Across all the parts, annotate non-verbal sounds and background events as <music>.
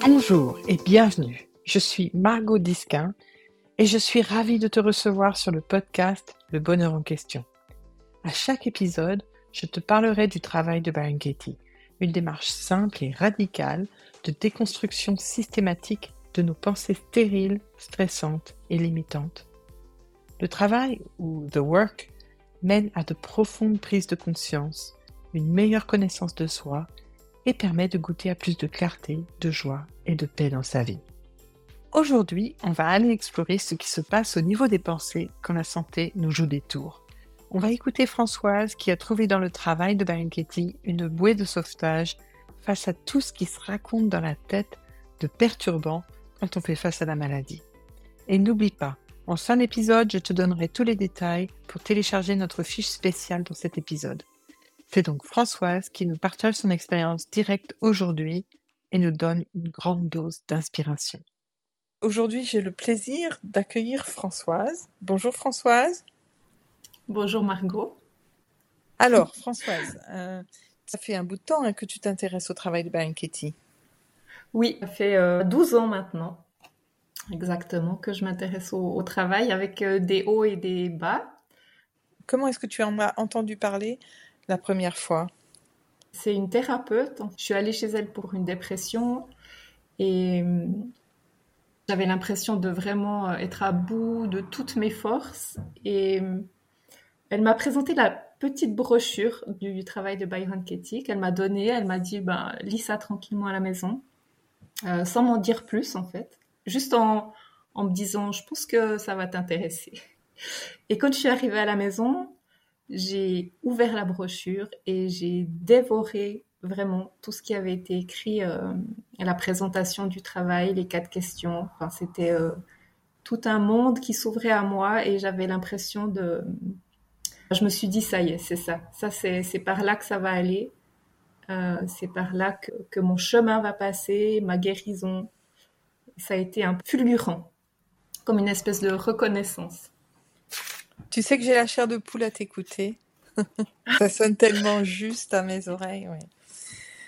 Bonjour et bienvenue. Je suis Margot Disquin et je suis ravie de te recevoir sur le podcast Le Bonheur en question. À chaque épisode, je te parlerai du travail de Katie, une démarche simple et radicale de déconstruction systématique de nos pensées stériles, stressantes et limitantes. Le travail, ou the work, mène à de profondes prises de conscience, une meilleure connaissance de soi et permet de goûter à plus de clarté, de joie et de paix dans sa vie. Aujourd'hui, on va aller explorer ce qui se passe au niveau des pensées quand la santé nous joue des tours. On va écouter Françoise qui a trouvé dans le travail de Katie une bouée de sauvetage face à tout ce qui se raconte dans la tête de perturbant quand on fait face à la maladie. Et n'oublie pas, en fin d'épisode, je te donnerai tous les détails pour télécharger notre fiche spéciale dans cet épisode. C'est donc Françoise qui nous partage son expérience directe aujourd'hui et nous donne une grande dose d'inspiration. Aujourd'hui, j'ai le plaisir d'accueillir Françoise. Bonjour Françoise. Bonjour Margot. Alors, Françoise, euh, ça fait un bout de temps hein, que tu t'intéresses au travail de Katie. Oui, ça fait 12 euh, ans maintenant, exactement, que je m'intéresse au, travail avec euh, des hauts et des bas. Comment est-ce que tu en as entendu parler? La première fois C'est une thérapeute. Je suis allée chez elle pour une dépression et euh, j'avais l'impression de vraiment euh, être à bout de toutes mes forces. Et euh, elle m'a présenté la petite brochure du travail de Byron Katie qu'elle m'a donnée. Elle m'a dit ben, lis ça tranquillement à la maison, sans m'en dire plus en fait. Juste en, en me disant je pense que ça va t'intéresser. Et quand je suis arrivée à la maison, j'ai ouvert la brochure et j'ai dévoré vraiment tout ce qui avait été écrit euh, la présentation du travail, les quatre questions. Enfin, c'était euh, tout un monde qui s'ouvrait à moi et j'avais l'impression de... Je me suis dit, ça y est, c'est ça. Ça, c'est par là que ça va aller. Euh, c'est par là que, que, mon chemin va passer, ma guérison. Ça a été un fulgurant, comme une espèce de reconnaissance. Tu sais que j'ai la chair de poule à t'écouter. <laughs> ça sonne tellement juste à mes oreilles.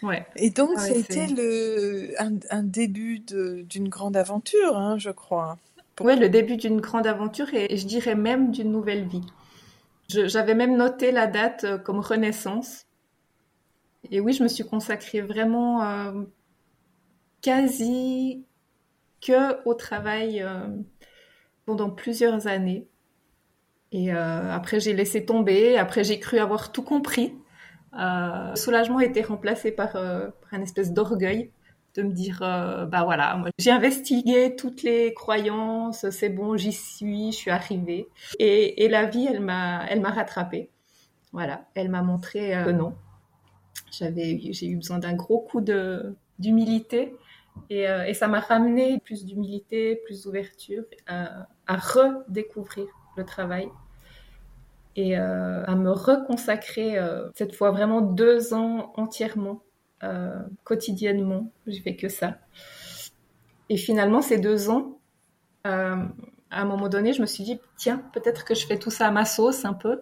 Ouais. Et donc, c'était le, un, début d'une grande aventure, hein, je crois. Oui, le début d'une grande aventure et, je dirais même d'une nouvelle vie. J'avais même noté la date euh, comme renaissance. Et oui, je me suis consacrée vraiment euh, quasi que au travail euh, pendant plusieurs années. Et euh, après, j'ai laissé tomber. Après, j'ai cru avoir tout compris. Euh, le soulagement été remplacé par, euh, par une espèce d'orgueil de me dire, bah voilà, j'ai investigué toutes les croyances, c'est bon, j'y suis, je suis arrivée. Et, et la vie, elle m'a, elle m'a rattrapée. Voilà, elle m'a montré que non. J'avais, j'ai eu besoin d'un gros coup de d'humilité et, et ça m'a ramené plus d'humilité, plus d'ouverture à, à redécouvrir le travail et euh, à me reconsacrer euh, cette fois vraiment deux ans entièrement, euh, quotidiennement. J'ai fait que ça. Et finalement, ces deux ans, à un moment donné, je me suis dit, tiens, peut-être que je fais tout ça à ma sauce un peu,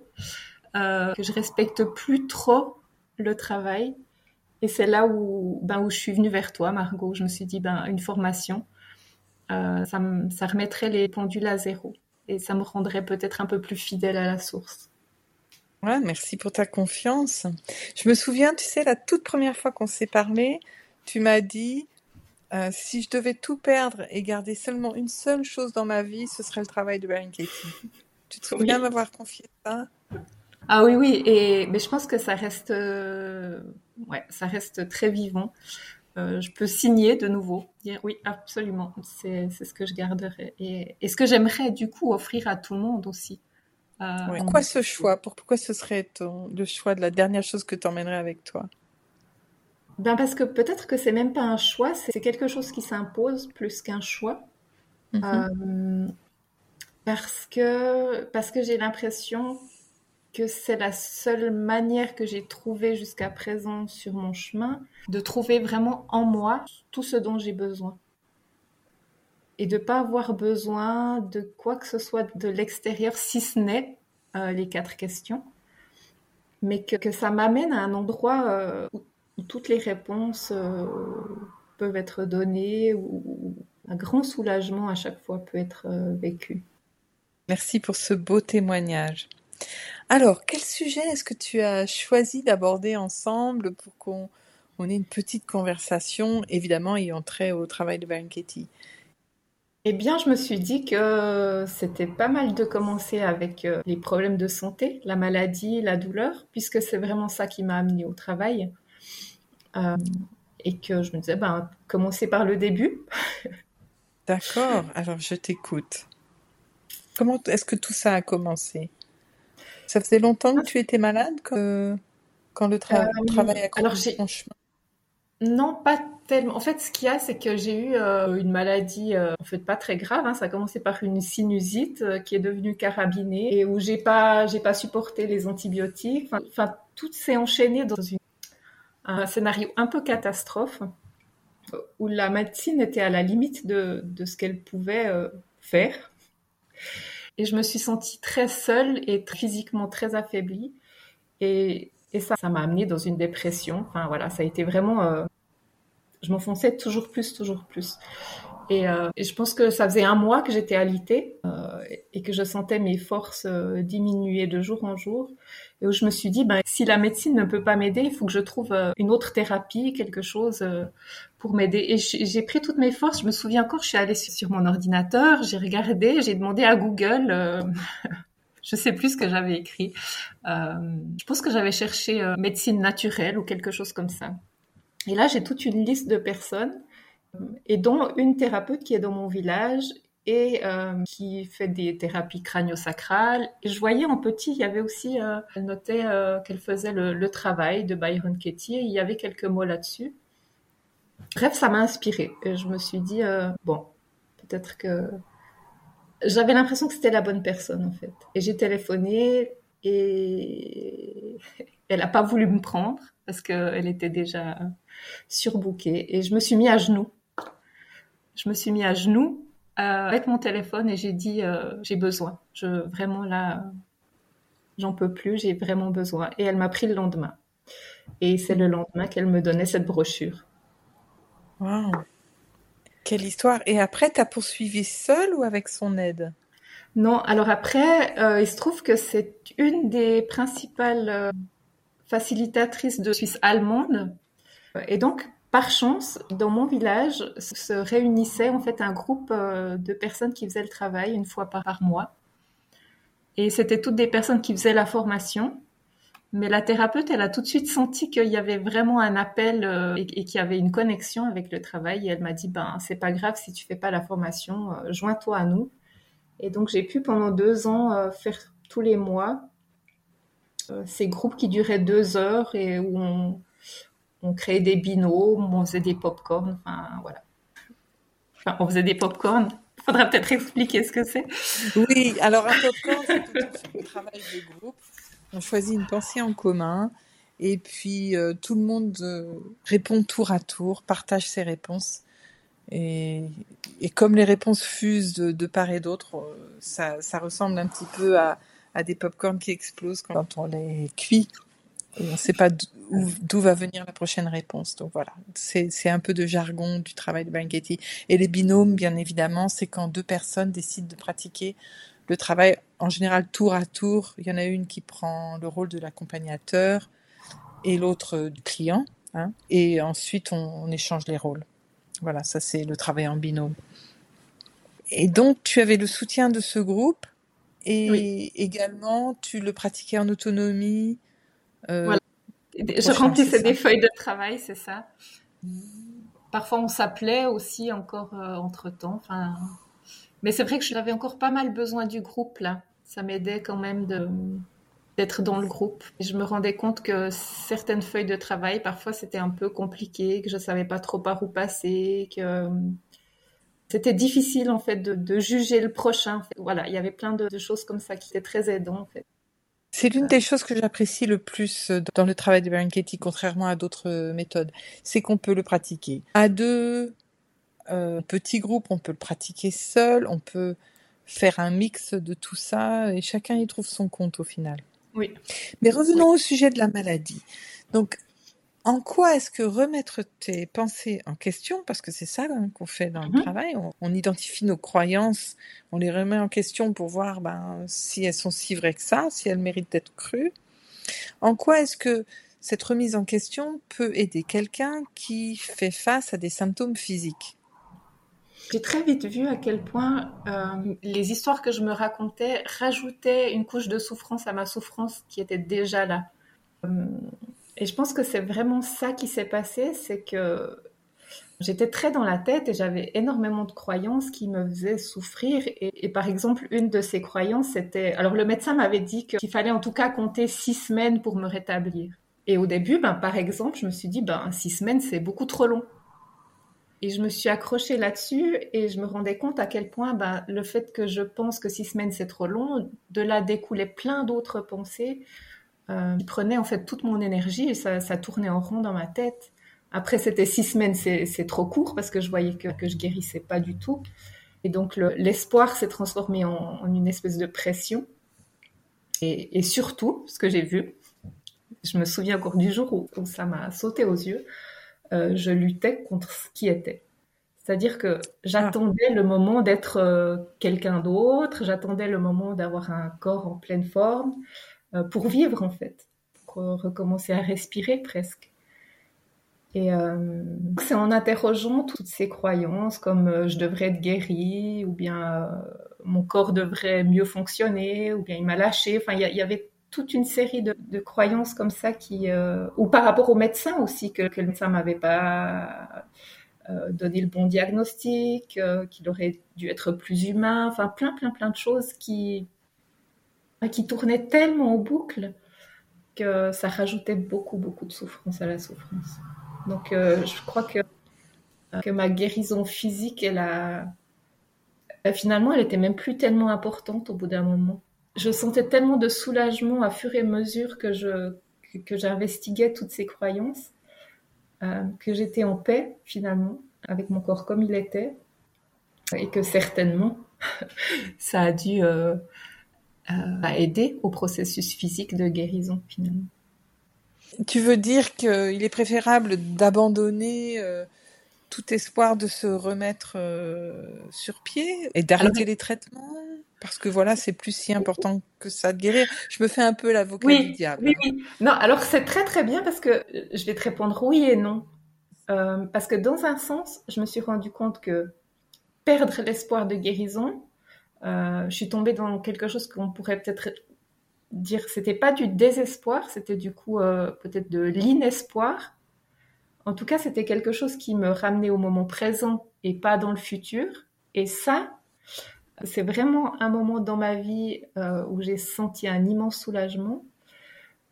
que je respecte plus trop le travail. Et c'est là où, ben, où je suis venue vers toi, Margot. Je me suis dit, ben, une formation, ça, ça remettrait les pendules à zéro et ça me rendrait peut-être un peu plus fidèle à la source. Ouais, merci pour ta confiance. Je me souviens, tu sais, la toute première fois qu'on s'est parlé, tu m'as dit euh, si je devais tout perdre et garder seulement une seule chose dans ma vie, ce serait le travail de Baron Katie. Tu te souviens m'avoir confié ça? Ah oui, oui, et mais je pense que ça reste, euh, ouais, ça reste très vivant. Euh, je peux signer de nouveau, dire oui, absolument, c'est ce que je garderai. Et, et ce que j'aimerais du coup offrir à tout le monde aussi. Euh, pourquoi ce choix? Pourquoi ce serait ton, le choix de la dernière chose que tu emmènerais avec toi? Ben Parce que peut-être que c'est même pas un choix, c'est quelque chose qui s'impose plus qu'un choix. Mm-hmm. Euh, parce que, parce que j'ai l'impression que c'est la seule manière que j'ai trouvée jusqu'à présent sur mon chemin de trouver vraiment en moi tout ce dont j'ai besoin. Et de pas avoir besoin de quoi que ce soit de l'extérieur, si ce n'est euh, les quatre questions. mais que, ça m'amène à un endroit où, toutes les réponses peuvent être données, où, un grand soulagement à chaque fois peut être vécu. Merci pour ce beau témoignage. Alors, quel sujet est-ce que tu as choisi d'aborder ensemble pour qu'on ait une petite conversation, évidemment ayant trait au travail de Katie eh bien, je me suis dit que c'était pas mal de commencer avec euh, les problèmes de santé, la maladie, la douleur, puisque c'est vraiment ça qui m'a amené au travail. Euh, et que je me disais, ben, commencer par le début. D'accord, alors je t'écoute. Comment est-ce que tout ça a commencé? Ça faisait longtemps que tu étais malade quand, quand le euh, travail a commencé chemin? Non, pas tellement. En fait, ce qu'il y a, c'est que j'ai eu euh, une maladie, euh, en fait, pas très grave. Hein. Ça a commencé par une sinusite qui est devenue carabinée et où j'ai pas, j'ai pas supporté les antibiotiques. Enfin, tout s'est enchaîné dans un scénario un peu catastrophe où la médecine était à la limite de, de ce qu'elle pouvait faire. Et je me suis sentie très seule et physiquement très affaiblie. Et, et ça, ça m'a amenée dans une dépression. Enfin voilà, ça a été vraiment... Euh, je m'enfonçais toujours plus, toujours plus. Et, euh, et, je pense que ça faisait un mois que j'étais alitée euh, et que je sentais mes forces diminuer de jour en jour. Et où je me suis dit, ben, si la médecine ne peut pas m'aider, il faut que je trouve euh, une autre thérapie, quelque chose euh, pour m'aider. Et j'ai pris toutes mes forces. Je me souviens encore, je suis allée sur mon ordinateur, j'ai regardé, j'ai demandé à Google. Euh, <laughs> je sais plus ce que j'avais écrit. je pense que j'avais cherché médecine naturelle ou quelque chose comme ça. Et là, j'ai toute une liste de personnes et dont une thérapeute qui est dans mon village et euh, qui fait des thérapies crânio-sacrales. Je voyais en petit, il y avait aussi, euh, elle notait euh, qu'elle faisait le, travail de Byron Katie, et il y avait quelques mots là-dessus. Bref, ça m'a inspirée. Et je me suis dit, bon, peut-être que... J'avais l'impression que c'était la bonne personne, en fait. Et j'ai téléphoné, et <laughs> elle n'a pas voulu me prendre, parce qu'elle était déjà surbookée. Et je me suis mis à genoux. Je me suis mis à genoux avec mon téléphone et j'ai dit euh, j'ai besoin. Je vraiment là, j'en peux plus, j'ai vraiment besoin. Et elle m'a pris le lendemain. Et c'est le lendemain qu'elle me donnait cette brochure. Wow. Quelle histoire. Et après, tu as poursuivi seule ou avec son aide? Non, alors après, euh, il se trouve que c'est une des principales facilitatrices de Suisse allemande. Et donc, par chance, dans mon village se réunissait en fait un groupe euh, de personnes qui faisaient le travail une fois par mois. Et c'était toutes des personnes qui faisaient la formation. Mais la thérapeute, elle a tout de suite senti qu'il y avait vraiment un appel euh, et, qu'il y avait une connexion avec le travail. Et elle m'a dit, ben, c'est pas grave si tu fais pas la formation, euh, joins-toi à nous. Et donc, j'ai pu pendant deux ans faire tous les mois ces groupes qui duraient deux heures et où on, on créait des binômes, on faisait des pop-corn, enfin voilà. Enfin, on faisait des pop-corn. Faudra peut-être expliquer ce que c'est. Oui, alors un pop-corn, c'est le travail de groupe. On choisit une pensée en commun et puis euh, tout le monde euh, répond tour à tour, partage ses réponses. Et, comme les réponses fusent de, part et d'autre, euh, ça, ressemble un petit peu à, à des pop-corn qui explosent quand on les cuit on ne sait pas d'où va venir la prochaine réponse. Donc voilà, c'est un peu de jargon du travail de Banketti. Et les binômes, bien évidemment, c'est quand deux personnes décident de pratiquer le travail en général tour à tour. Il y en a une qui prend le rôle de l'accompagnateur et l'autre euh, du client. Hein, et ensuite, on, échange les rôles. Voilà, ça c'est le travail en binôme. Et donc, tu avais le soutien de ce groupe et également, tu le pratiquais en autonomie voilà. Je remplissais des feuilles de travail, c'est ça. Parfois, on s'appelait aussi encore euh, entre temps. Enfin, mais c'est vrai que j'avais encore pas mal besoin du groupe là. Ça m'aidait quand même de d'être dans le groupe. je me rendais compte que certaines feuilles de travail, parfois, c'était un peu compliqué, que je savais pas trop par où passer, que c'était difficile en fait de, juger le prochain. Voilà, il y avait plein de, de, choses comme ça qui étaient très aidants en fait. C'est l'une des choses que j'apprécie le plus euh, dans le travail de Katie, contrairement à d'autres euh, méthodes. C'est qu'on peut le pratiquer à deux, euh, petit groupe, on peut le pratiquer seul, on peut faire un mix de tout ça et chacun y trouve son compte au final. Oui. Mais revenons au sujet de la maladie. Donc, en quoi est-ce que remettre tes pensées en question, parce que c'est ça hein, qu'on fait dans le Mhm. travail, on, on identifie nos croyances, on les remet en question pour voir ben, si elles sont si vraies que ça, si elles méritent d'être crues. En quoi est-ce que cette remise en question peut aider quelqu'un qui fait face à des symptômes physiques? J'ai très vite vu à quel point euh, les histoires que je me racontais rajoutaient une couche de souffrance à ma souffrance qui était déjà là. Euh, et je pense que c'est vraiment ça qui s'est passé, c'est que j'étais très dans la tête et j'avais énormément de croyances qui me faisaient souffrir. Et, par exemple, une de ces croyances, c'était... Alors le médecin m'avait dit qu'il fallait en tout cas compter six semaines pour me rétablir. Et au début, ben, par exemple, je me suis dit, ben, six semaines, c'est beaucoup trop long. Et je me suis accrochée là-dessus et je me rendais compte à quel point ben, le fait que je pense que six semaines c'est trop long, de là découlait plein d'autres pensées euh, qui prenaient en fait toute mon énergie et ça, tournait en rond dans ma tête. Après, c'était six semaines, c'est trop court parce que je voyais que, je guérissais pas du tout. Et donc le- l'espoir s'est transformé en, une espèce de pression. Et, surtout, ce que j'ai vu, je me souviens encore du jour où, ça m'a sauté aux yeux, euh, je luttais contre ce qui était. C'est-à-dire que j'attendais le moment d'être euh, quelqu'un d'autre, j'attendais le moment d'avoir un corps en pleine forme pour vivre en fait, pour euh, recommencer à respirer presque. Et euh, c'est en interrogeant toutes ces croyances comme euh, je devrais être guérie ou bien euh, mon corps devrait mieux fonctionner ou bien il m'a lâché. Enfin, il y, avait toute une série de, de croyances comme ça qui, euh, ou par rapport au médecin aussi que, que le médecin m'avait pas euh, donné le bon diagnostic, euh, qu'il aurait dû être plus humain. Enfin, plein, plein, plein de choses qui qui tournaient tellement en boucle que ça rajoutait beaucoup, beaucoup de souffrance à la souffrance. Donc, euh, je crois que, que ma guérison physique, elle a, euh, finalement, elle était même plus tellement importante au bout d'un moment. Je sentais tellement de soulagement à fur et à mesure que je que, j'investiguais toutes ces croyances, euh, que j'étais en paix finalement avec mon corps comme il était, et que certainement <laughs> ça a dû euh, euh, aider au processus physique de guérison finalement. Tu veux dire qu'il est préférable d'abandonner euh, tout espoir de se remettre euh, sur pied et d'arrêter Alors- les traitements? Parce que voilà, c'est plus si important que ça de guérir. Je me fais un peu l'avocat Oui, du diable. Oui, oui. Non, alors c'est très très bien parce que je vais te répondre oui et non. Euh, parce que dans un sens, je me suis rendu compte que perdre l'espoir de guérison, je suis tombée dans quelque chose qu'on pourrait peut-être dire, c'était pas du désespoir, c'était du coup euh, peut-être de l'inespoir. En tout cas, c'était quelque chose qui me ramenait au moment présent et pas dans le futur. Et ça, c'est vraiment un moment dans ma vie euh, où j'ai senti un immense soulagement.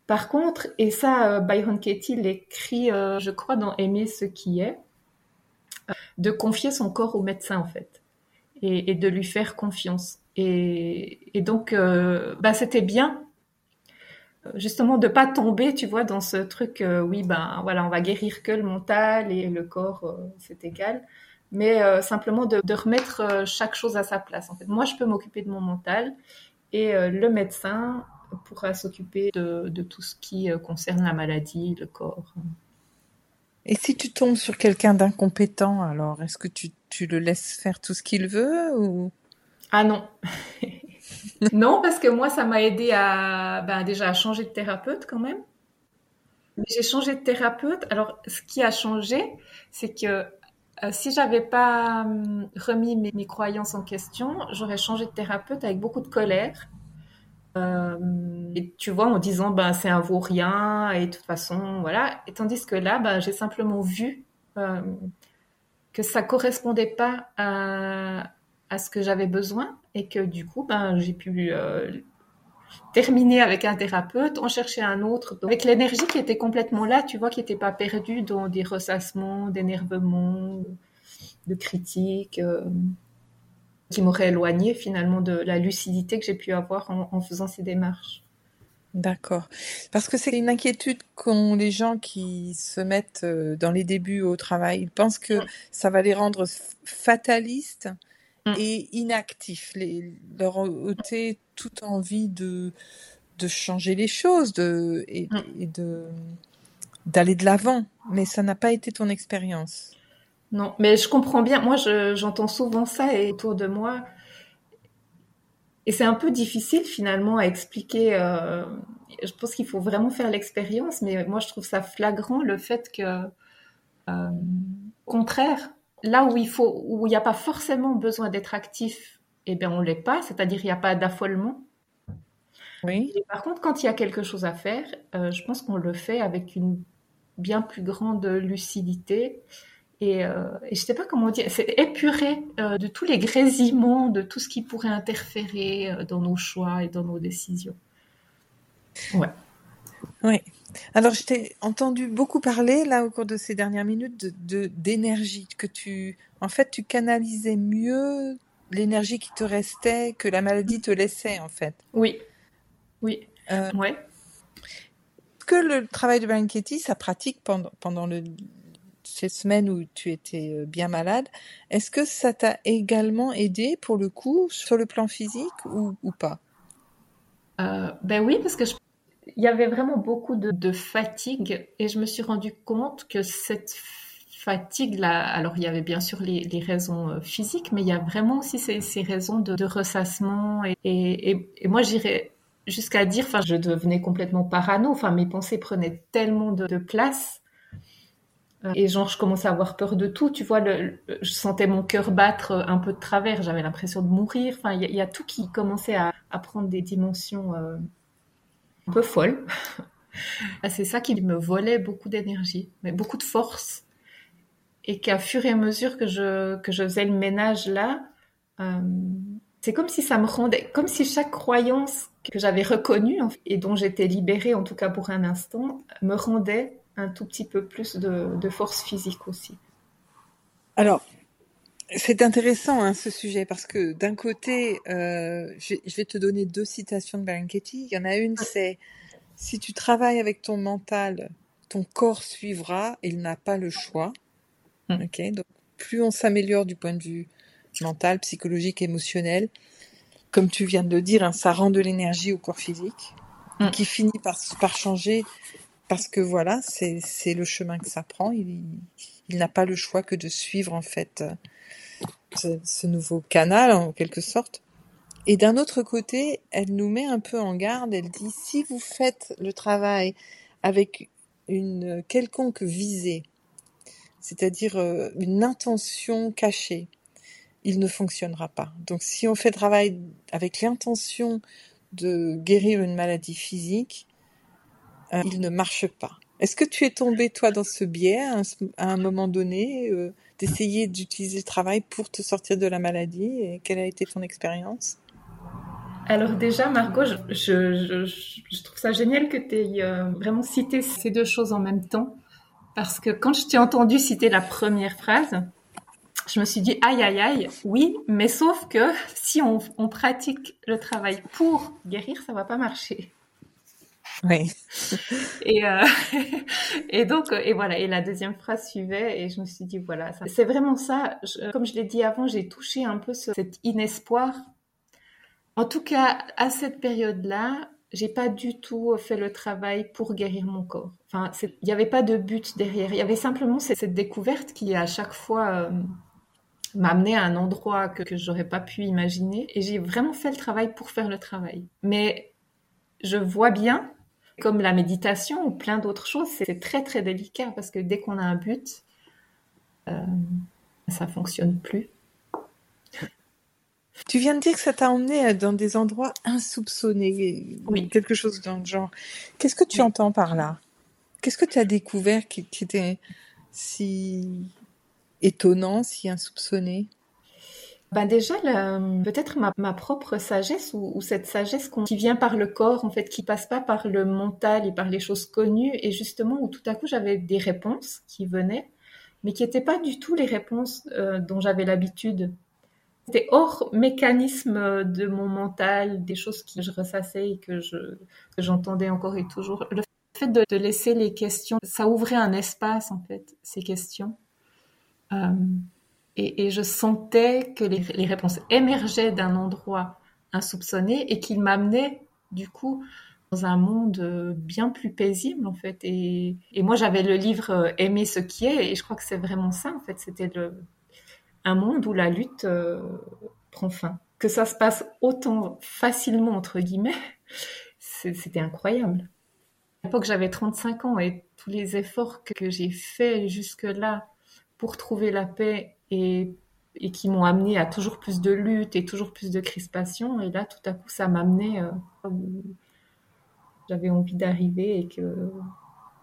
Par contre, et ça, euh, Byron Katie l'écrit, euh, je crois, dans Aimer ce qui est, euh, de confier son corps au médecin, en fait, et, de lui faire confiance. Et, donc, euh, bah, c'était bien, euh, justement, de pas tomber, tu vois, dans ce truc, euh, oui, ben voilà, on va guérir que le mental et le corps, euh, c'est égal. Mais simplement de, remettre chaque chose à sa place. Moi, je peux m'occuper de mon mental et le médecin pourra s'occuper de, tout ce qui concerne la maladie, le corps. Et si tu tombes sur quelqu'un d'incompétent, alors est-ce que tu, tu le laisses faire tout ce qu'il veut ou? Ah non. <laughs> non, parce que moi, ça m'a aidé à ben, déjà à changer de thérapeute quand même. J'ai changé de thérapeute. Alors, ce qui a changé, c'est que euh, si j'avais pas hum, remis mes, croyances en question, j'aurais changé de thérapeute avec beaucoup de colère. Euh, et tu vois, en disant, ben, c'est un vaut-rien, et de toute façon, voilà. Et tandis que là, ben, j'ai simplement vu euh, que ça correspondait pas à, à ce que j'avais besoin, et que du coup, ben, j'ai pu euh, terminer avec un thérapeute, en chercher un autre, avec l'énergie qui était complètement là, tu vois, qui n'était pas perdue dans des ressassements, d'énervement, de critiques. euh, qui m'aurait éloigné finalement de la lucidité que j'ai pu avoir en faisant ces démarches. D'accord. Parce que c'est une inquiétude qu'ont les gens qui se mettent euh, dans les débuts au travail. Ils pensent que ça va les rendre fatalistes Mm. et inactifs, les, leur ôter toute envie de, de changer les choses de, et, Mm. et de d'aller de l'avant. Mais ça n'a pas été ton expérience. Non, mais je comprends bien. Moi, je- j'entends souvent ça et autour de moi. Et c'est un peu difficile finalement à expliquer. euh, je pense qu'il faut vraiment faire l'expérience, mais moi, je trouve ça flagrant le fait que, euh, contraire, là où il faut, où il n'y a pas forcément besoin d'être actif, eh bien, on l'est pas. C'est-à-dire, il n'y a pas d'affolement. Oui. Et par contre, quand il y a quelque chose à faire, euh, je pense qu'on le fait avec une bien plus grande lucidité. Et, euh, et je sais pas comment dire, c'est épuré euh, de tous les grésillements, de tout ce qui pourrait interférer euh, dans nos choix et dans nos décisions. Ouais. Oui. Alors, je t'ai entendu beaucoup parler, là, au cours de ces dernières minutes, de, de- d'énergie, que tu, en fait, tu canalisais mieux l'énergie qui te restait que la maladie te laissait, en fait. Oui. Oui. Euh, Ouais. Que le travail de Blanchetti, ça pratique pendant, pendant le, ces semaines où tu étais euh, bien malade, est-ce que ça t'a également aidé, pour le coup, sur le plan physique ou, pas? Euh, ben oui, parce que je- il y avait vraiment beaucoup de, fatigue et je me suis rendu compte que cette fatigue-là, alors il y avait bien sûr les, raisons euh, physiques, mais il y a vraiment aussi ces, ces raisons de, de ressassement et, moi j'irais jusqu'à dire, enfin je devenais complètement parano, enfin mes pensées prenaient tellement de, place et genre je commençais à avoir peur de tout, tu vois, je sentais mon cœur battre un peu de travers, j'avais l'impression de mourir, enfin il y, a- tout qui commençait à, prendre des dimensions euh, un peu folles. <laughs> C'est ça qui me volait beaucoup d'énergie, mais beaucoup de force. Et qu'à fur et à mesure que je, que je faisais le ménage là, euh, c'est comme si ça me rendait, comme si chaque croyance que j'avais reconnue et dont j'étais libérée, en tout cas pour un instant, me rendait un tout petit peu plus de, de force physique aussi. Alors, c'est intéressant hein, ce sujet parce que d'un côté, euh, je, vais- je vais te donner deux citations de Blanchetti. Il y en a une, c'est si tu travailles avec ton mental, ton corps suivra, il n'a pas le choix. Mm. Ok, donc plus on s'améliore du point de vue mental, psychologique, émotionnel, comme tu viens de le dire, hein, ça rend de l'énergie au corps physique, Mm. qui finit par, par changer parce que voilà, c'est le chemin que ça prend. Il, il n'a pas le choix que de suivre en fait ce, ce nouveau canal en quelque sorte. Et d'un autre côté, elle nous met un peu en garde. Elle dit si vous faites le travail avec une quelconque visée, c'est-à-dire euh, une intention cachée, il ne fonctionnera pas. Donc si on fait le travail avec l'intention de guérir une maladie physique, euh, il ne marche pas. Est-ce que tu es tombé, toi, dans ce biais à un, à un moment donné, euh, d'essayer d'utiliser le travail pour te sortir de la maladie et quelle a été ton expérience? Alors déjà, Margot, je, je, je, je trouve ça génial que tu aies euh, vraiment cité ces deux choses en même temps. Parce que quand je t'ai entendu citer la première phrase, je me suis dit, aïe, aïe, aïe, oui, mais sauf que si on, on pratique le travail pour guérir, ça va pas marcher. Oui. <laughs> Et, euh, <laughs> et donc, et voilà, et la deuxième phrase suivait, et je me suis dit, voilà, c'est vraiment ça. Comme je l'ai dit avant, j'ai touché un peu ce- cet inespoir. En tout cas, à cette période-là, j'ai pas du tout fait le travail pour guérir mon corps. Enfin, il n'y avait pas de but derrière. Il y avait simplement cette, découverte qui, à chaque fois, euh, m'amenait à un endroit que, que j'aurais pas pu imaginer. Et j'ai vraiment fait le travail pour faire le travail. Mais je vois bien, comme la méditation ou plein d'autres choses, c'est très très délicat parce que dès qu'on a un but, euh, ça fonctionne plus. Tu viens de dire que ça t'a emmené dans des endroits insoupçonnés, Oui. quelque chose dans le genre. Qu'est-ce que tu Oui. entends par là? Qu'est-ce que tu as découvert qui, qui était si étonnant, si insoupçonné? Ben déjà, peut-être ma, propre sagesse ou, cette sagesse qui vient par le corps, en fait, qui passe pas par le mental et par les choses connues, et justement où tout à coup j'avais des réponses qui venaient, mais qui n'étaient pas du tout les réponses euh, dont j'avais l'habitude. C'était hors mécanisme de mon mental, des choses que je ressassais et que je que j'entendais encore et toujours. Le fait de, de laisser les questions, ça ouvrait un espace en fait, ces questions. Euh, et, je sentais que les, réponses émergeaient d'un endroit insoupçonné et qu'ils m'amenaient du coup dans un monde bien plus paisible en fait. Et, moi j'avais le livre Aimer ce qui est et je crois que c'est vraiment ça en fait. C'était un monde où la lutte prend fin. Que ça se passe autant facilement entre guillemets, c'était incroyable. À l'époque j'avais 35 ans et tous les efforts que j'ai faits jusque-là pour trouver la paix et, qui m'ont amené à toujours plus de lutte et toujours plus de crispation. Et là, tout à coup, ça m'amenait euh, j'avais envie d'arriver et que,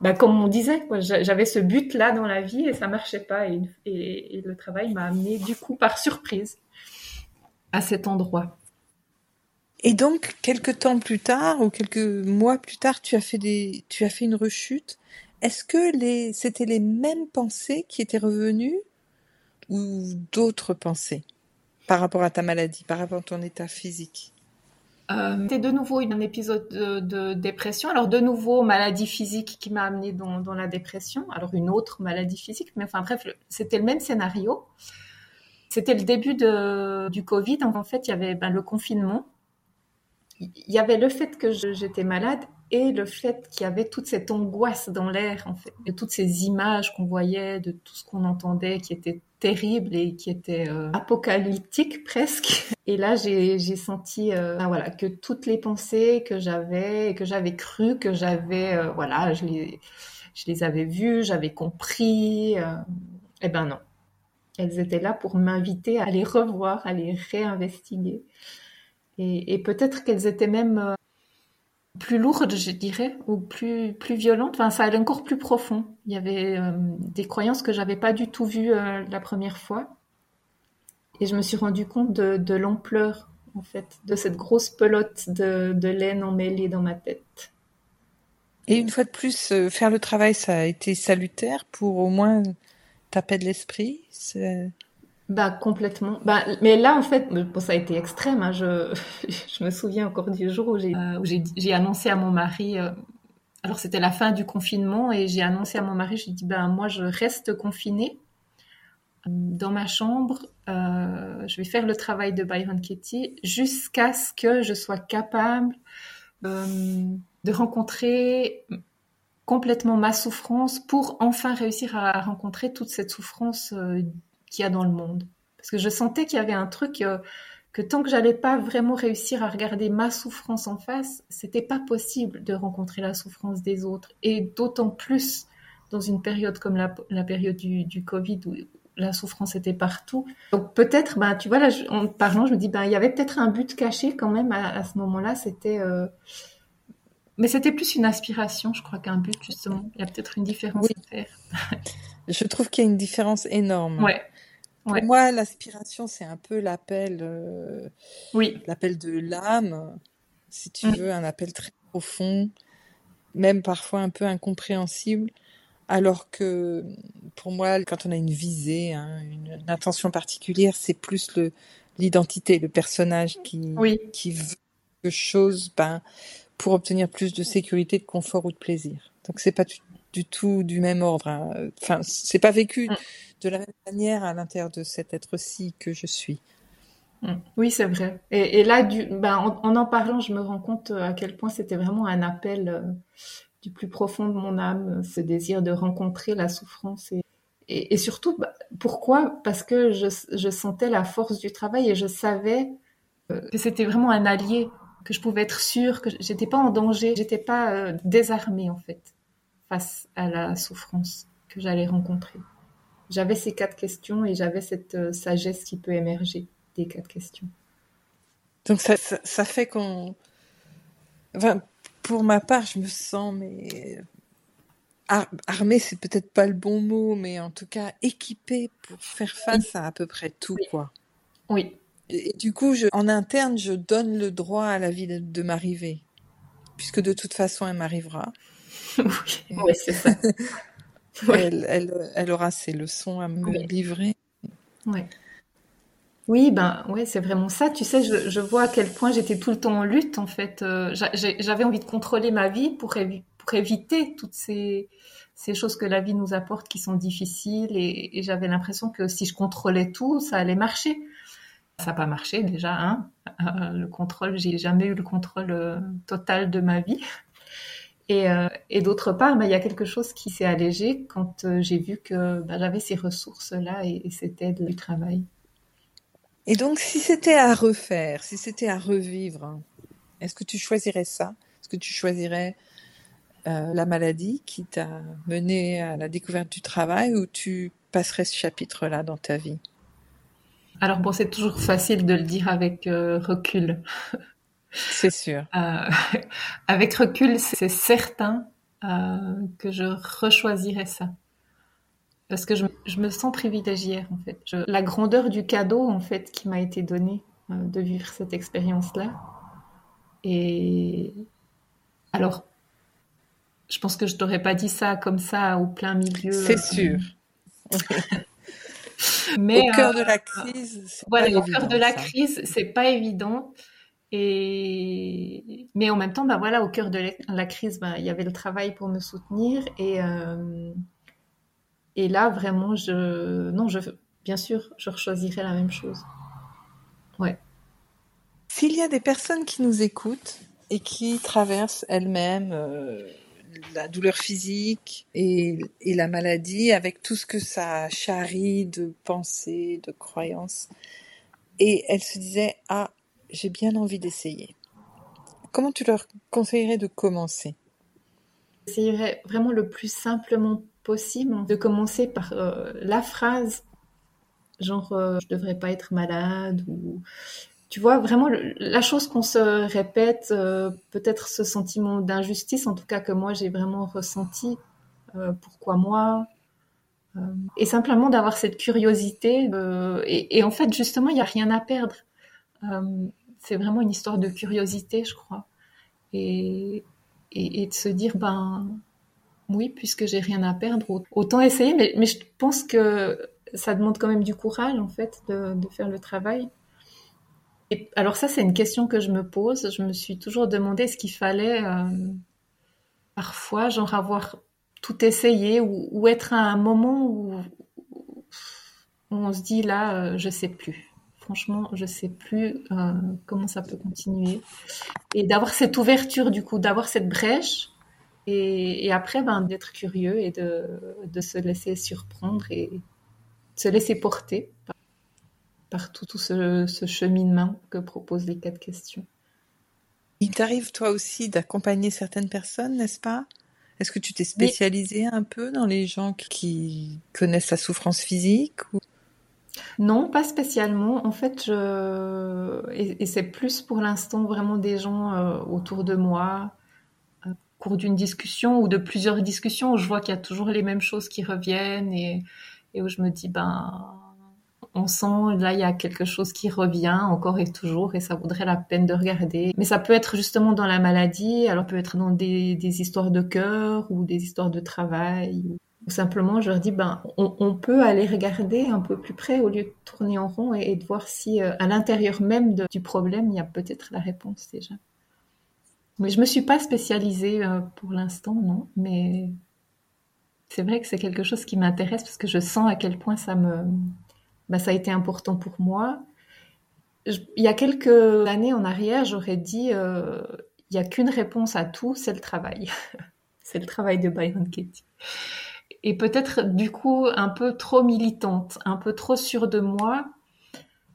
bah, comme on disait, j'avais ce but-là dans la vie et ça marchait pas. Et le travail m'a amené, du coup, par surprise, à cet endroit. Et donc, quelques temps plus tard ou quelques mois plus tard, tu as fait des, tu as fait une rechute. Est-ce que les, c'était les mêmes pensées qui étaient revenues ou d'autres pensées par rapport à ta maladie, par rapport à ton état physique? Euh, C'était de nouveau un épisode de, dépression. Alors de nouveau maladie physique qui m'a amené dans, la dépression. Alors une autre maladie physique, mais enfin bref, c'était le même scénario. C'était le début du Covid. En fait, il y avait ben, le confinement. Il y avait le fait que j'étais malade et le fait qu'il y avait toute cette angoisse dans l'air, en fait, de toutes ces images qu'on voyait, de tout ce qu'on entendait qui était terrible et qui était euh, apocalyptique presque. <laughs> Et là, j'ai senti euh, ben voilà, que toutes les pensées que j'avais, que j'avais crues, que j'avais, euh, voilà, je les, je les avais vues, j'avais compris, eh ben non. Elles étaient là pour m'inviter à les revoir, à les réinvestiguer. Et peut-être qu'elles étaient même plus lourde, je dirais, ou plus plus violente. Enfin, ça allait encore plus profond. Il y avait euh, des croyances que j'avais pas du tout vues euh, la première fois, et je me suis rendu compte de, l'ampleur, en fait, de cette grosse pelote de, de laine emmêlée dans ma tête. Et une fois de plus, euh, faire le travail, ça a été salutaire pour au moins taper de l'esprit. Bah complètement. Bah, mais là en fait, bon, ça a été extrême. Hein. Je, <laughs> je me souviens encore du jour où j'ai euh, j'ai annoncé à mon mari. Euh, alors c'était la fin du confinement et j'ai annoncé à mon mari. J'ai dit ben moi je reste confinée dans ma chambre. Euh, je vais faire le travail de Byron Katie jusqu'à ce que je sois capable euh, de rencontrer complètement ma souffrance pour enfin réussir à rencontrer toute cette souffrance euh, qu'il y a dans le monde. Parce que je sentais qu'il y avait un truc euh, que tant que j'allais pas vraiment réussir à regarder ma souffrance en face, c'était pas possible de rencontrer la souffrance des autres. Et d'autant plus dans une période comme la, période du, Covid où la souffrance était partout. Donc peut-être, ben, tu vois, là, en parlant, je me dis, ben, il y avait peut-être un but caché quand même à, ce moment-là. C'était, euh, mais c'était plus une aspiration, je crois, qu'un but justement. Il y a peut-être une différence à faire. je trouve qu'il y a une différence énorme. Ouais. Pour moi, l'aspiration, c'est un peu l'appel, euh, oui. l'appel de l'âme, si tu mm. veux, un appel très profond, même parfois un peu incompréhensible. Alors que pour moi, quand on a une visée, hein, une, intention particulière, c'est plus le l'identité, le personnage qui qui veut quelque chose, ben, pour obtenir plus de sécurité, de confort ou de plaisir. Donc c'est pas du, tout du même ordre. Hein. Enfin, c'est pas vécu. Mm de la même manière à l'intérieur de cet être-ci que je suis. Mm. Oui, c'est vrai. Et, là, du, ben, en, en, parlant, je me rends compte euh, à quel point c'était vraiment un appel euh, du plus profond de mon âme, ce désir de rencontrer la souffrance. Et, et, surtout, bah, pourquoi? Parce que je, sentais la force du travail et je savais euh, que c'était vraiment un allié, que je pouvais être sûre, que j'étais pas en danger, j'étais pas désarmée en fait face à la souffrance que j'allais rencontrer j'avais ces quatre questions et j'avais cette euh, sagesse qui peut émerger des quatre questions. Donc ça, ça, fait qu'on... Enfin, pour ma part, je me sens mais armée, c'est peut-être pas le bon mot, mais en tout cas équipée pour faire face à à peu près tout, quoi. Oui. Et, du coup, je, en interne, je donne le droit à la vie de, m'arriver, puisque de toute façon, elle m'arrivera. oui, <laughs> oui c'est ça. <laughs> Elle, aura ses leçons à me livrer. Oui, ben ouais, c'est vraiment ça. Tu sais, je, vois à quel point j'étais tout le temps en lutte en fait. Euh, j'avais envie de contrôler ma vie pour, pour éviter toutes ces, ces choses que la vie nous apporte qui sont difficiles et, j'avais l'impression que si je contrôlais tout, ça allait marcher. Ça n'a pas marché déjà. Hein euh, le contrôle, j'ai jamais eu le contrôle euh, total de ma vie. Et, euh, et d'autre part, bah, il y a quelque chose qui s'est allégé quand j'ai vu que bah, j'avais ces ressources-là et, et c'était du travail. Et donc, si c'était à refaire, si c'était à revivre, est-ce que tu choisirais ça? Est-ce que tu choisirais euh, la maladie qui t'a mené à la découverte du travail ou tu passerais ce chapitre-là dans ta vie? Alors bon, c'est toujours facile de le dire avec euh, recul. <laughs> C'est sûr. Euh, <laughs> avec recul, c'est certain que je rechoisirais ça parce que je, me sens privilégiée en fait. la grandeur du cadeau en fait qui m'a été donné euh, de vivre cette expérience-là. Et alors, je pense que je t'aurais pas dit ça comme ça au plein milieu. C'est sûr. <laughs> Mais au cœur de la crise. Voilà, au cœur de la crise, c'est pas évident. Et mais en même temps, bah voilà, au cœur de la crise, bah, il y avait le travail pour me soutenir et euh, et là, vraiment, je, non, je, bien sûr, je choisirais la même chose. Ouais. S'il y a des personnes qui nous écoutent et qui traversent elles-mêmes euh, la douleur physique et, et, la maladie avec tout ce que ça charrie de pensées, de croyances, et elles se disaient ah j'ai bien envie d'essayer. Comment tu leur conseillerais de commencer? J'essayerais vraiment le plus simplement possible de commencer par euh, la phrase genre euh, je devrais pas être malade ou tu vois vraiment la chose qu'on se répète euh, peut-être ce sentiment d'injustice en tout cas que moi j'ai vraiment ressenti pourquoi moi et simplement d'avoir cette curiosité et, et, en fait justement il n'y a rien à perdre c'est vraiment une histoire de curiosité je crois et, de se dire ben oui, puisque j'ai rien à perdre, autant essayer. Mais, je pense que ça demande quand même du courage, en fait, de, faire le travail. Alors ça, c'est une question que je me pose. Je me suis toujours demandé ce qu'il fallait euh, parfois, genre avoir tout essayé ou, être à un moment où, on se dit là, euh, je sais plus. Franchement, je sais plus euh, comment ça peut continuer. Et d'avoir cette ouverture, du coup, d'avoir cette brèche et, après, ben, d'être curieux et de, de, se laisser surprendre et se laisser porter par, tout, tout ce, ce, cheminement que proposent les quatre questions. Il t'arrive toi aussi d'accompagner certaines personnes, n'est-ce pas? Est-ce que tu t'es spécialisée un peu dans les gens qui connaissent la souffrance physique ou... Non, pas spécialement. En fait, et, c'est plus pour l'instant vraiment des gens euh, autour de moi cours d'une discussion ou de plusieurs discussions où je vois qu'il y a toujours les mêmes choses qui reviennent et, où je me dis ben on sent là il y a quelque chose qui revient encore et toujours et ça vaudrait la peine de regarder. Mais ça peut être justement dans la maladie, alors peut être dans des, histoires de cœur ou des histoires de travail. Simplement je leur dis ben on, peut aller regarder un peu plus près au lieu de tourner en rond et, de voir si euh, à l'intérieur même du problème il y a peut-être la réponse déjà. Mais je me suis pas spécialisée euh, pour l'instant, non. Mais c'est vrai que c'est quelque chose qui m'intéresse parce que je sens à quel point ça me, bah, ça a été important pour moi. il y a quelques années en arrière, j'aurais dit, euh, il n'y a qu'une réponse à tout, c'est le travail. <laughs> c'est le travail de Byron Katie. Et peut-être du coup un peu trop militante, un peu trop sûre de moi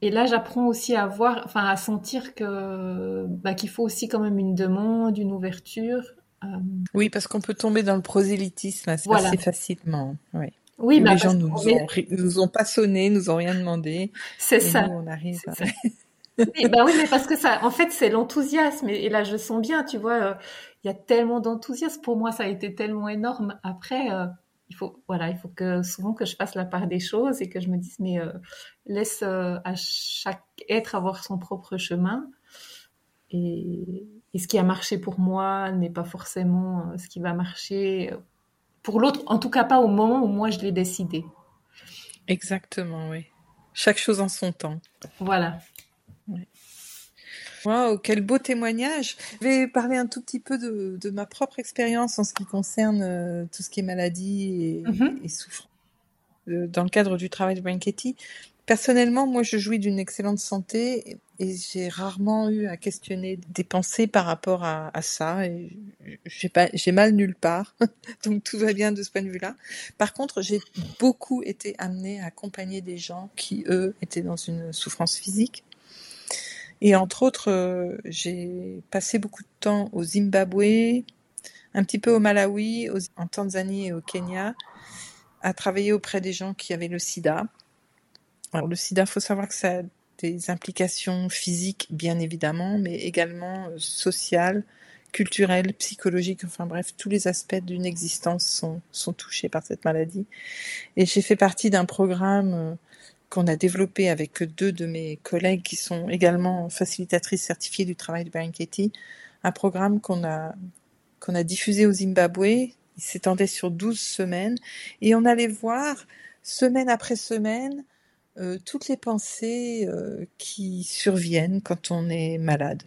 et là, j'apprends aussi à voir, enfin, à sentir que bah, qu'il faut aussi quand même une demande, une ouverture. Euh. Oui, parce qu'on peut tomber dans le prosélytisme assez, facilement. Oui. Oui, bah, les gens nous, ont, nous ont pas sonné, nous ont rien demandé. <laughs> C'est ça. Nous, on arrive. À... <laughs> oui, bah oui, mais parce que ça, en fait, c'est l'enthousiasme. Et, là, je sens bien, tu vois, euh, il y a tellement d'enthousiasme. Pour moi, ça a été tellement énorme. Après, euh, il faut voilà, il faut que souvent que je fasse la part des choses et que je me dise mais euh, laisse euh, à chaque être avoir son propre chemin et, ce qui a marché pour moi n'est pas forcément euh, ce qui va marcher pour l'autre, en tout cas pas au moment où moi je l'ai décidé. Exactement, oui. Chaque chose en son temps. Voilà. Waouh, quel beau témoignage. Je vais parler un tout petit peu de, ma propre expérience en ce qui concerne euh, tout ce qui est maladie et, mhm. souffrance euh, dans le cadre du travail de Brian Personnellement, moi, je jouis d'une excellente santé et j'ai rarement eu à questionner des pensées par rapport à, ça. J'ai pas, j'ai mal nulle part, <laughs> donc tout va bien de ce point de vue-là. Par contre, j'ai beaucoup été amenée à accompagner des gens qui, eux, étaient dans une souffrance physique. Et entre autres, euh, j'ai passé beaucoup de temps au Zimbabwe, un petit peu au Malawi, en Tanzanie et au Kenya, à travailler auprès des gens qui avaient le sida. Alors le sida, faut savoir que ça a des implications physiques, bien évidemment, mais également euh, sociales, culturelles, psychologiques, enfin bref, tous les aspects d'une existence sont, sont touchés par cette maladie. Et j'ai fait partie d'un programme euh, qu'on a développé avec deux de mes collègues qui sont également facilitatrices certifiées du travail de Katie, un programme qu'on a qu'on a diffusé au Zimbabwe. Il s'étendait sur 12 semaines et on allait voir semaine après semaine euh, toutes les pensées euh, qui surviennent quand on est malade.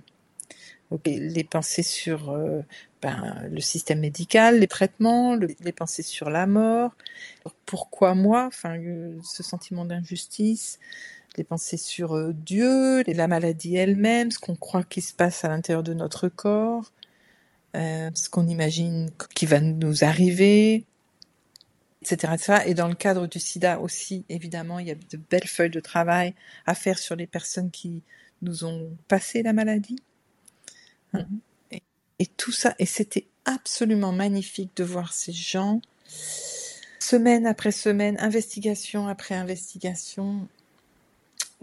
les pensées sur euh, ben, le système médical, les traitements, les pensées sur la mort, pourquoi moi, enfin ce sentiment d'injustice, les pensées sur Dieu, la maladie elle-même, ce qu'on croit qui se passe à l'intérieur de notre corps, euh, ce qu'on imagine qui va nous arriver, etc., etc. Et dans le cadre du sida aussi, évidemment, il y a de belles feuilles de travail à faire sur les personnes qui nous ont passé la maladie. Hein? Et, tout ça, et c'était absolument magnifique de voir ces gens, semaine après semaine, investigation après investigation,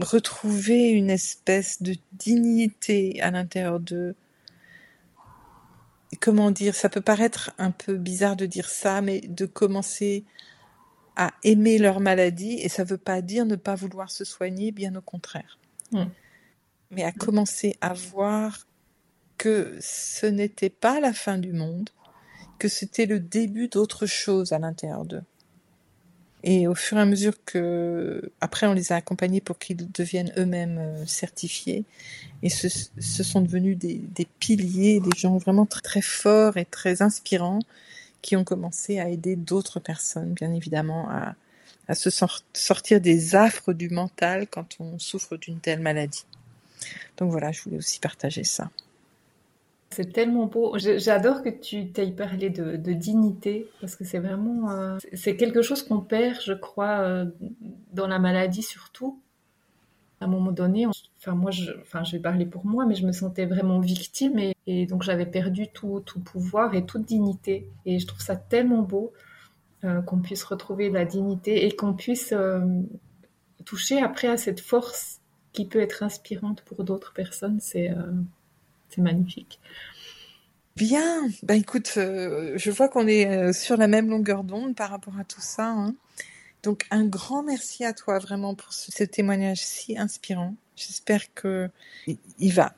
retrouver une espèce de dignité à l'intérieur d'eux, comment dire, ça peut paraître un peu bizarre de dire ça, mais de commencer à aimer leur maladie, et ça ne veut pas dire ne pas vouloir se soigner, bien au contraire. Mm. Mais à commencer à voir que ce n'était pas la fin du monde, que c'était le début d'autre chose à l'intérieur d'eux. Et au fur et à mesure que, après, on les a accompagnés pour qu'ils deviennent eux-mêmes euh, certifiés. Et ce, sont devenus des, piliers, des gens vraiment très, forts et très inspirants qui ont commencé à aider d'autres personnes, bien évidemment, à se sortir des affres du mental quand on souffre d'une telle maladie. Donc voilà, je voulais aussi partager ça. C'est tellement beau. J'adore que tu t'aies parlé de, dignité parce que c'est vraiment euh, c'est quelque chose qu'on perd, je crois, euh, dans la maladie surtout. À un moment donné, enfin moi, je, enfin je vais parler pour moi, mais je me sentais vraiment victime et, donc j'avais perdu tout, tout pouvoir et toute dignité. Et je trouve ça tellement beau euh, qu'on puisse retrouver la dignité et qu'on puisse toucher après à cette force qui peut être inspirante pour d'autres personnes. C'est c'est magnifique. Bien, bah écoute, euh, je vois qu'on est euh, sur la même longueur d'onde par rapport à tout ça. Hein. Donc un grand merci à toi vraiment pour ce, témoignage si inspirant. J'espère que il va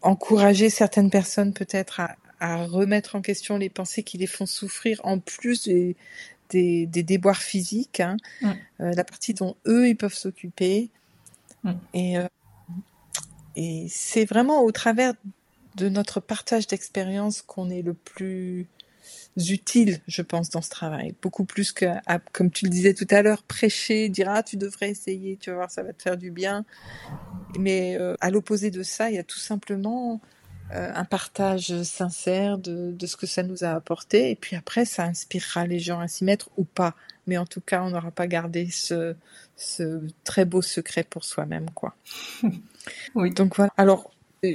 encourager certaines personnes peut-être à, remettre en question les pensées qui les font souffrir en plus des, des, déboires physiques, hein. euh, la partie dont eux ils peuvent s'occuper. Et et c'est vraiment au travers de notre partage d'expérience qu'on est le plus utile, je pense, dans ce travail. Beaucoup plus que, comme tu le disais tout à l'heure, prêcher, dire ah tu devrais essayer, tu vas voir ça va te faire du bien. Mais euh, à l'opposé de ça, il y a tout simplement un partage sincère de, de, ce que ça nous a apporté. Et puis après, ça inspirera les gens à s'y mettre ou pas. Mais en tout cas, on n'aura pas gardé ce, ce très beau secret pour soi-même, quoi. <laughs> oui. Donc voilà. Alors,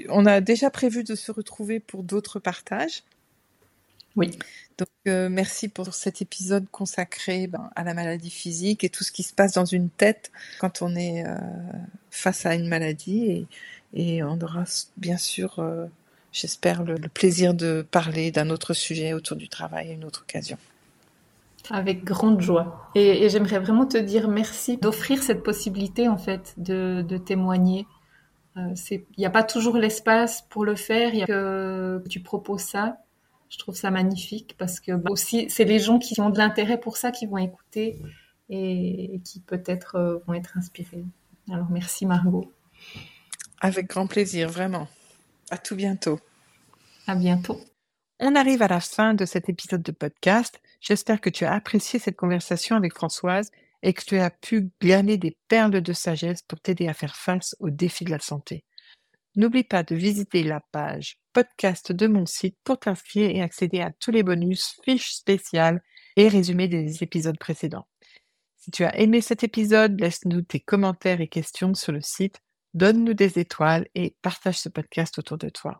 on a déjà prévu de se retrouver pour d'autres partages. Oui. Donc euh, merci pour cet épisode consacré ben, à la maladie physique et tout ce qui se passe dans une tête quand on est euh, face à une maladie et, et on aura bien sûr, euh, j'espère, le, plaisir de parler d'un autre sujet autour du travail à une autre occasion. Avec grande joie. Et, j'aimerais vraiment te dire merci d'offrir cette possibilité en fait de, de témoigner euh, il n'y a pas toujours l'espace pour le faire. Il y a que tu proposes ça. Je trouve ça magnifique parce que bah, aussi, c'est les gens qui ont de l'intérêt pour ça qui vont écouter et, qui peut-être euh, vont être inspirés. Alors merci Margot. Avec grand plaisir, vraiment. À tout bientôt. À bientôt. On arrive à la fin de cet épisode de podcast. J'espère que tu as apprécié cette conversation avec Françoise et que tu as pu glaner des perles de sagesse pour t'aider à faire face aux défis de la santé. N'oublie pas de visiter la page podcast de mon site pour t'inscrire et accéder à tous les bonus, fiches spéciales et résumés des épisodes précédents. Si tu as aimé cet épisode, laisse-nous tes commentaires et questions sur le site, donne-nous des étoiles et partage ce podcast autour de toi.